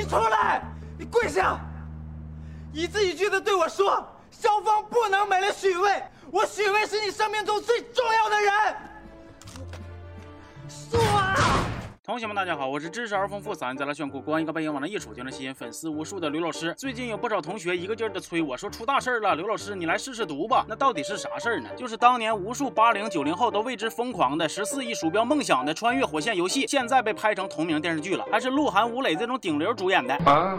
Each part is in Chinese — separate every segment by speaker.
Speaker 1: 你出来！你跪下！一字一句的对我说：萧峰不能没了许巍，我许巍是你生命中最重要的人。
Speaker 2: 同学们，大家好，我是知识而丰富、嗓音再来炫酷、光一个背影往那一杵就能吸引粉丝无数的刘老师。最近有不少同学一个劲儿的催我说出大事了，刘老师你来试试毒吧。那到底是啥事儿呢？就是当年无数八零九零后都为之疯狂的十四亿鼠标梦想的穿越火线游戏，现在被拍成同名电视剧了，还是鹿晗、吴磊这种顶流主演的。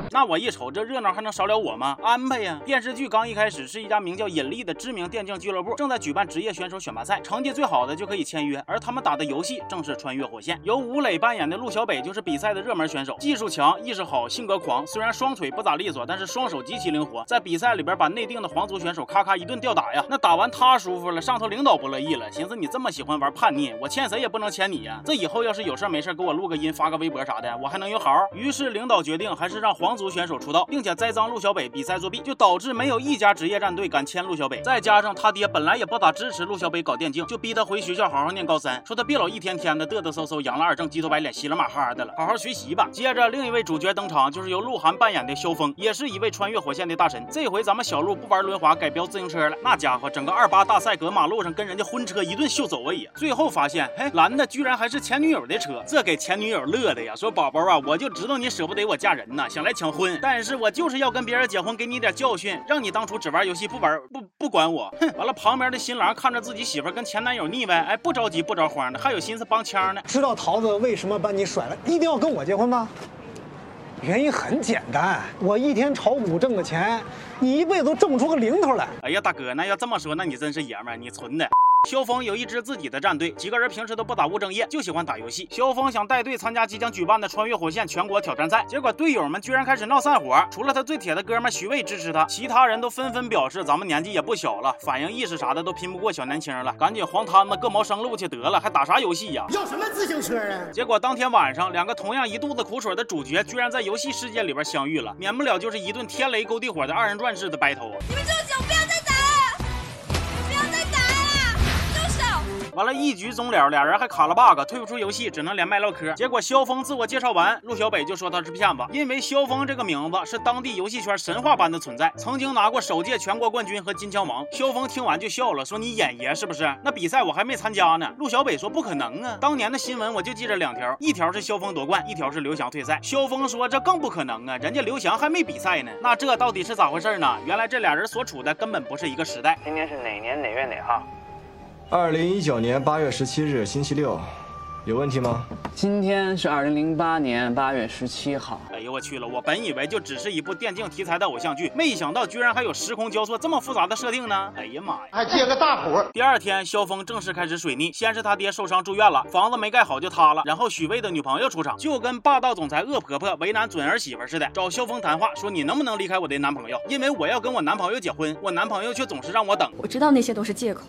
Speaker 2: 那我一瞅这热闹还能少了我吗？安排呀！电视剧刚一开始是一家名叫引力的知名电竞俱乐部正在举办职业选手选拔赛，成绩最好的就可以签约，而他们打的游戏正是穿越火线，由吴磊扮演演的陆小北就是。比赛的热门选手，技术强，意识好，性格狂。虽然双腿不咋利索，但是双手极其灵活。在比赛里边把内定的皇族选手咔咔一顿吊打呀！那打完他舒服了，上头领导不乐意了，寻思你这么喜欢玩叛逆，我欠谁也不能欠你呀！这以后要是有事没事给我录个音，发个微博啥的，我还能有好？于是领导决定还是让皇族选手出道，并且栽赃陆小北比赛作弊，就导致没有一家职业战队敢签陆小北。再加上他爹本来也不咋支持陆小北搞电竞，就逼他回学校好好念高三，说他别老一天天的嘚嘚瑟瑟，养了二正，鸡头白脸，稀了马哈的了。好好学习吧。接着，另一位主角登场，就是由鹿晗扮演的萧峰，也是一位穿越火线的大神。这回咱们小鹿不玩轮滑，改飙自行车了。那家伙，整个二八大赛搁马路上跟人家婚车一顿秀走位呀！最后发现，嘿，拦的居然还是前女友的车，这给前女友乐的呀！说宝宝啊，我就知道你舍不得我嫁人呐，想来抢婚，但是我就是要跟别人结婚，给你点教训，让你当初只玩游戏不玩不不管我。哼！完了，旁边的新郎看着自己媳妇跟前男友腻歪，哎，不着急不着慌的，还有心思帮腔呢。
Speaker 3: 知道桃子为什么把你甩了，一定要跟我结婚吗？原因很简单，我一天炒股挣的钱，你一辈子都挣不出个零头来。
Speaker 2: 哎呀，大哥，那要这么说，那你真是爷们儿，你存的。萧峰有一支自己的战队，几个人平时都不打务正业，就喜欢打游戏。萧峰想带队参加即将举办的穿越火线全国挑战赛，结果队友们居然开始闹散伙。除了他最铁的哥们徐渭支持他，其他人都纷纷表示：“咱们年纪也不小了，反应意识啥的都拼不过小年轻了，赶紧黄摊子各谋生路去得了，还打啥游戏呀？
Speaker 4: 要什么自行车啊？”
Speaker 2: 结果当天晚上，两个同样一肚子苦水的主角居然在游戏世界里边相遇了，免不了就是一顿天雷勾地火的二人转式的 battle
Speaker 5: 你们这么久，不要再打！
Speaker 2: 完了，一局终了，俩人还卡了 bug，退不出游戏，只能连麦唠嗑。结果萧峰自我介绍完，陆小北就说他是骗子，因为萧峰这个名字是当地游戏圈神话般的存在，曾经拿过首届全国冠军和金枪王。萧峰听完就笑了，说你演爷是不是？那比赛我还没参加呢。陆小北说不可能啊，当年的新闻我就记着两条，一条是萧峰夺冠，一条是刘翔退赛。萧峰说这更不可能啊，人家刘翔还没比赛呢。那这到底是咋回事呢？原来这俩人所处的根本不是一个时代。
Speaker 6: 今天是哪年哪月哪号？
Speaker 7: 二零一九年八月十七日，星期六，有问题吗？
Speaker 6: 今天是二零零八年八月十七号。
Speaker 2: 哎呦我去了！我本以为就只是一部电竞题材的偶像剧，没想到居然还有时空交错这么复杂的设定呢！哎呀妈呀！
Speaker 4: 还接个大活。
Speaker 2: 第二天，萧峰正式开始水逆，先是他爹受伤住院了，房子没盖好就塌了，然后许巍的女朋友出场，就跟霸道总裁恶婆婆为难准儿媳妇似的，找萧峰谈话，说你能不能离开我的男朋友？因为我要跟我男朋友结婚，我男朋友却总是让我等。
Speaker 5: 我知道那些都是借口。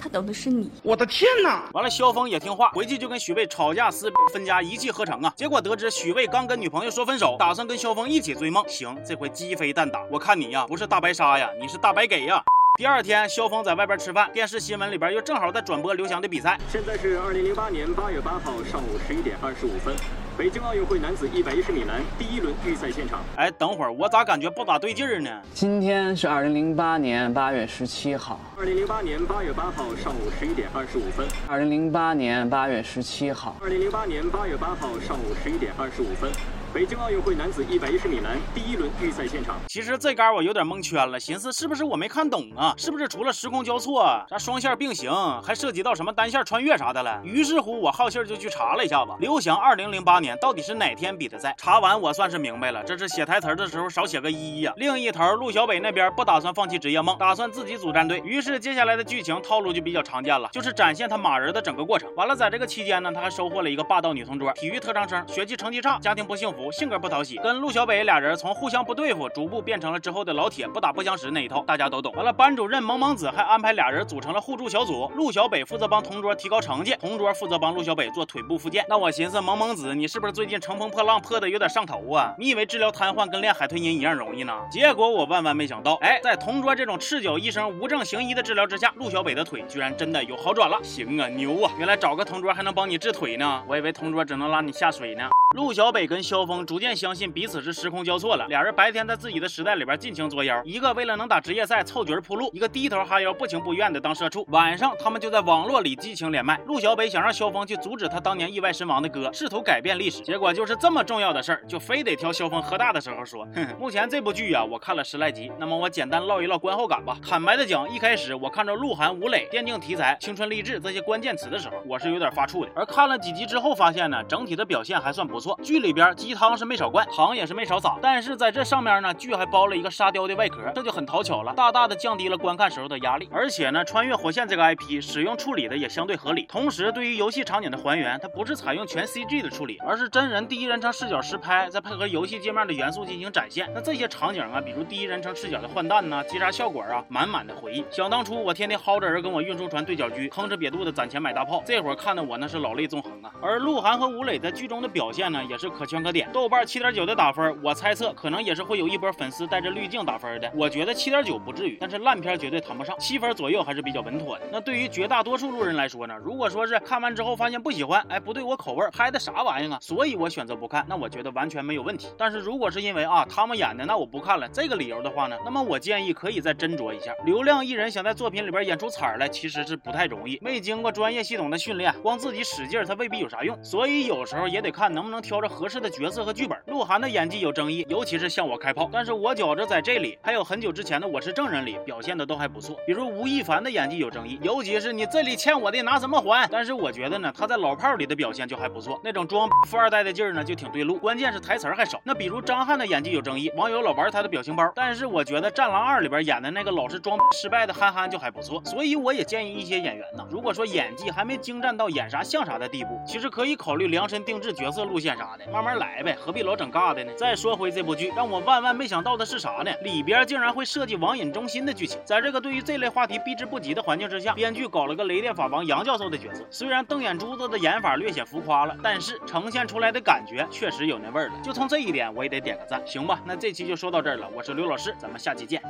Speaker 5: 他等的是你，
Speaker 4: 我的天哪！
Speaker 2: 完了，萧峰也听话，回去就跟许巍吵架撕分家，一气呵成啊！结果得知许巍刚跟女朋友说分手，打算跟萧峰一起追梦。行，这回鸡飞蛋打，我看你呀，不是大白鲨呀，你是大白给呀！第二天，萧峰在外边吃饭，电视新闻里边又正好在转播刘翔的比赛。
Speaker 8: 现在是二零零八年八月八号上午十一点二十五分。北京奥运会男子一百一十米栏第一轮预赛现场。
Speaker 2: 哎，等会儿我咋感觉不咋对劲儿呢？
Speaker 6: 今天是二零零八年八月十七号。
Speaker 8: 二零零八年八月八号上午十一点二十五分。
Speaker 6: 二零零八年八月十七号。
Speaker 8: 二零零八年八月八号上午十一点二十五分。北京奥运会男子一百一十米栏第一轮预赛现场。
Speaker 2: 其实这杆我有点蒙圈了，寻思是不是我没看懂啊？是不是除了时空交错，啥双线并行，还涉及到什么单线穿越啥的了？于是乎，我好信就去查了一下子，刘翔二零零八年到底是哪天比的赛？查完我算是明白了，这是写台词的时候少写个一呀。另一头，陆小北那边不打算放弃职业梦，打算自己组战队。于是接下来的剧情套路就比较常见了，就是展现他马人的整个过程。完了，在这个期间呢，他还收获了一个霸道女同桌，体育特长生，学习成绩差，家庭不幸福，性格不讨喜。跟陆小北俩人从互相不对付，逐步变成了之后的老铁，不打不相识那一套，大家都懂。完了，班主任萌萌子还安排俩人组成了互助小组，陆小北负责帮同桌提高成绩，同桌负责帮陆小北做腿部复健。那我寻思，萌萌子，你是不是最近乘风破浪破的有点上头啊？你以为治疗瘫痪跟练海豚音一样容易呢？结果我万万没想到，哎，在同桌这种赤脚医生无证行医的治疗之下，陆小北的腿居然真的有好转了。行啊，牛啊！原来找个同桌还能帮你治腿呢，我以为同桌只能拉你下水呢。陆小北跟萧峰逐渐相信彼此是时空交错了，俩人白天在自己的时代里边尽情作妖，一个为了能打职业赛凑局铺路，一个低头哈腰不情不愿的当社畜。晚上他们就在网络里激情连麦，陆小北想让萧峰去阻止他当年意外身亡的哥，试图改变历史，结果就是这么重要的事儿，就非得挑萧峰喝大的时候说。哼哼，目前这部剧啊，我看了十来集，那么我简单唠一唠观后感吧。坦白的讲，一开始我看着鹿晗、吴磊、电竞题材、青春励志这些关键词的时候，我是有点发怵的。而看了几集之后，发现呢，整体的表现还算不错错。剧里边鸡汤是没少灌，糖也是没少撒，但是在这上面呢，剧还包了一个沙雕的外壳，这就很讨巧了，大大的降低了观看时候的压力。而且呢，穿越火线这个 IP 使用处理的也相对合理。同时，对于游戏场景的还原，它不是采用全 CG 的处理，而是真人第一人称视角实拍，再配合游戏界面的元素进行展现。那这些场景啊，比如第一人称视角的换弹呐、击杀效果啊，满满的回忆。想当初我天天薅着人跟我运输船对角狙，吭哧瘪肚子攒钱买大炮，这会儿看的我那是老泪纵横啊。而鹿晗和吴磊在剧中的表现呢，也是可圈可点。豆瓣七点九的打分，我猜测可能也是会有一波粉丝带着滤镜打分的。我觉得七点九不至于，但是烂片绝对谈不上，七分左右还是比较稳妥的。那对于绝大多数路人来说呢，如果说是看完之后发现不喜欢，哎，不对我口味，拍的啥玩意啊，所以我选择不看，那我觉得完全没有问题。但是如果是因为啊他们演的，那我不看了，这个理由的话呢，那么我建议可以再斟酌一下。流量艺人想在作品里边演出彩来，其实是不太容易，没经过专业系统的训练，光自己使劲他未必有啥用。所以有时候也得看能不能挑着合适的角色和剧本。鹿晗的演技有争议，尤其是向我开炮，但是我觉着在这里还有很久之前的《我是证人》里表现的都还不错。比如吴亦凡的演技有争议，尤其是你这里欠我的拿什么还？但是我觉得呢，他在老炮儿里的表现就还不错，那种装富二代的劲儿呢就挺对路，关键是台词还少。那比如张翰的演技有争议，网友老玩他的表情包，但是我觉得《战狼二》里边演的那个老是装失败的憨憨就还不错。所以我也建议一些演员呢，如果说演技还没精湛到演啥像啥的地步，其实可以考虑量身定制角色路线干啥的，慢慢来呗，何必老整尬的呢？再说回这部剧，让我万万没想到的是啥呢？里边竟然会设计网瘾中心的剧情，在这个对于这类话题避之不及的环境之下，编剧搞了个雷电法王杨教授的角色。虽然瞪眼珠子的演法略显浮夸了，但是呈现出来的感觉确实有那味儿了。就从这一点，我也得点个赞。行吧，那这期就说到这儿了。我是刘老师，咱们下期见。